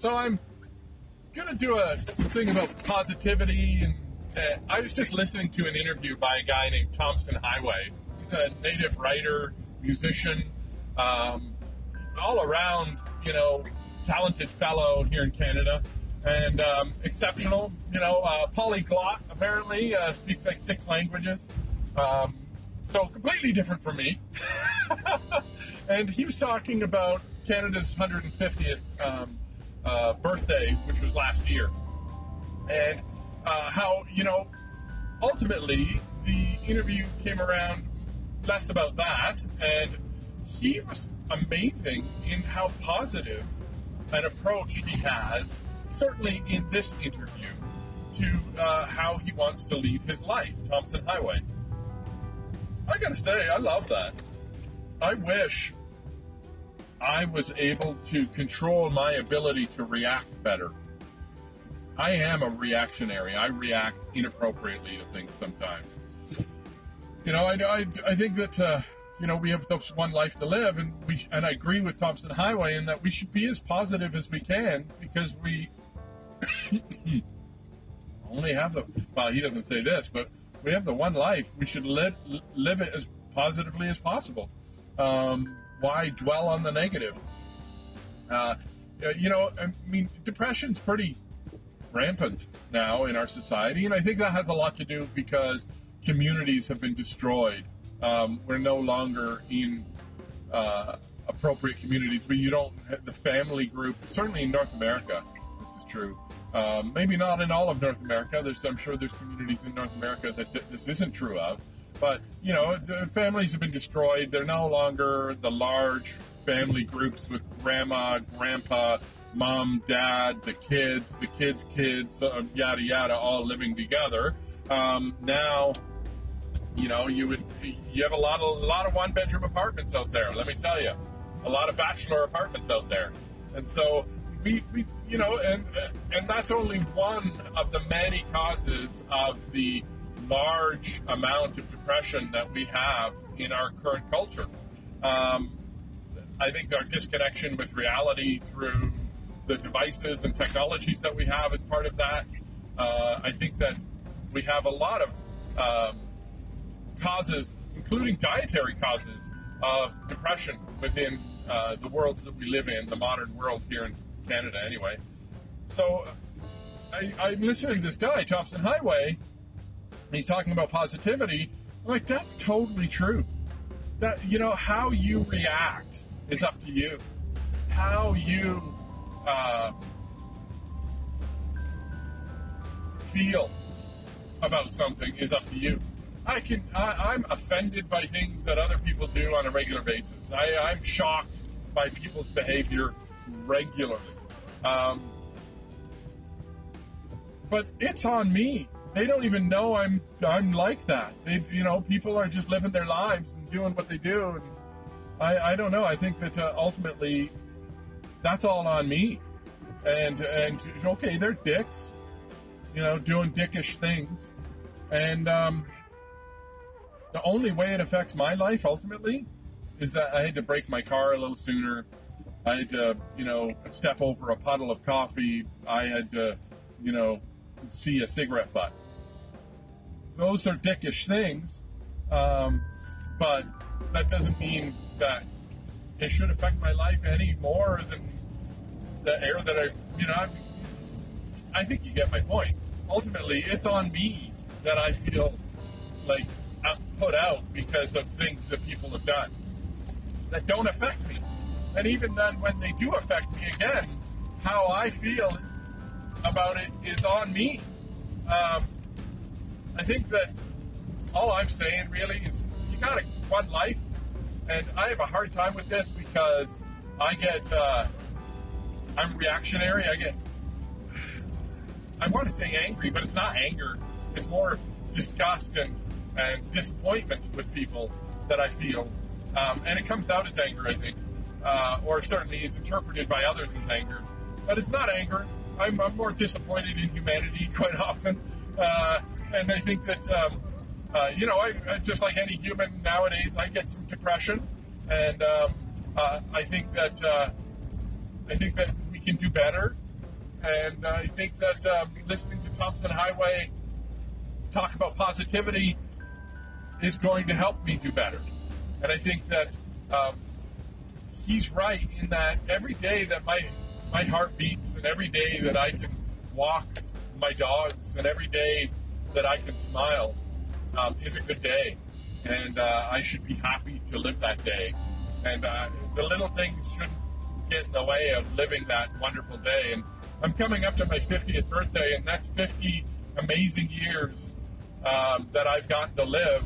So I'm gonna do a thing about positivity, and uh, I was just listening to an interview by a guy named Tomson Highway. He's a native writer, musician, um, all around, you know, talented fellow here in Canada, and um, exceptional. You know, uh, polyglot. Apparently, uh, speaks like six languages. Um, so completely different from me. and he was talking about Canada's 150th um, uh, birthday, which was last year, and uh, how you know ultimately the interview came around less about that, and he was amazing in how positive an approach he has, certainly in this interview, to uh, how he wants to lead his life, Tomson Highway. I gotta say, I love that. I wish I was able to control my ability to react better. I am a reactionary. I react inappropriately to things sometimes. You know, I, I, I think that, uh, you know, we have this one life to live, and we and I agree with Tomson Highway in that we should be as positive as we can because we only have the. Well, he doesn't say this, but we have the one life. We should live live it as positively as possible. Um, why dwell on the negative? Uh, you know, I mean, depression's pretty rampant now in our society, and I think that has a lot to do because communities have been destroyed. Um, we're no longer in uh, appropriate communities where you don't the family group. Certainly in North America, this is true. Um, maybe not in all of North America. There's, I'm sure there's communities in North America that th- this isn't true of. But you know, families have been destroyed. They're no longer the large family groups with grandma, grandpa, mom, dad, the kids, the kids' kids, uh, yada yada, all living together. Um, now, you know, you would you have a lot of a lot of one bedroom apartments out there. Let me tell you, a lot of bachelor apartments out there, and so we, we you know, and and that's only one of the many causes of the large amount of depression that we have in our current culture. Um, I think our disconnection with reality through the devices and technologies that we have is part of that. Uh, I think that we have a lot of um, causes, including dietary causes, of depression within uh, the worlds that we live in, the modern world here in Canada, anyway. So I, I'm listening to this guy, Tomson Highway, he's talking about positivity. Like, that's totally true. That you know how you react is up to you. How you uh, feel about something is up to you. I can I, am offended by things that other people do on a regular basis. I, I'm shocked by people's behavior regularly. Um, but it's on me they don't even know I'm I'm like that. They, you know, people are just living their lives and doing what they do, and I, I don't know. I think that uh, ultimately, that's all on me. And and okay, they're dicks, you know, doing dickish things, and um, the only way it affects my life ultimately is that I had to brake my car a little sooner. I had to, you know, step over a puddle of coffee. I had to, you know, see a cigarette butt those are dickish things, um, but that doesn't mean that it should affect my life any more than the air that I, you know, I'm, I think you get my point. Ultimately, it's on me that I feel like I'm put out because of things that people have done that don't affect me. And even then, when they do affect me again, how I feel about it is on me. Um, I think that all I'm saying really is you got a, one life, and I have a hard time with this because I get uh, I'm reactionary. I get I want to say angry, but it's not anger. It's more disgust and, and disappointment with people that I feel, um, and it comes out as anger, I think, uh, or certainly is interpreted by others as anger. But it's not anger. I'm, I'm more disappointed in humanity quite often. Uh, and I think that um, uh, you know, I, just like any human nowadays, I get some depression, and um, uh, I think that uh, I think that we can do better And I think that um, listening to Tomson Highway talk about positivity is going to help me do better. And I think that um, he's right in that every day that my my heart beats, and every day that I can walk my dogs, and every day that I can smile um, is a good day, and uh, I should be happy to live that day. And uh, the little things shouldn't get in the way of living that wonderful day. And I'm coming up to my 50th birthday, and that's 50 amazing years um, that I've gotten to live,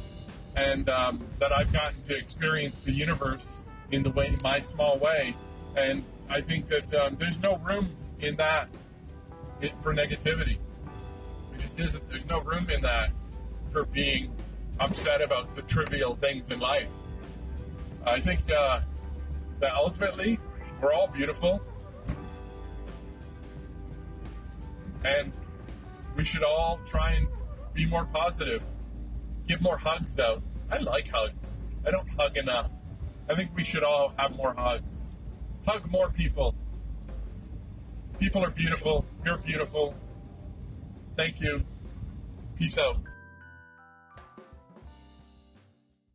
and um, that I've gotten to experience the universe in the way, my small way. And I think that um, there's no room in that for negativity. It just isn't. There's no room in that for being upset about the trivial things in life. I think uh, that ultimately we're all beautiful, and we should all try and be more positive. Give more hugs out. I like hugs. I don't hug enough. I think we should all have more hugs. Hug more people. People are beautiful. You're beautiful. Thank you. Peace out.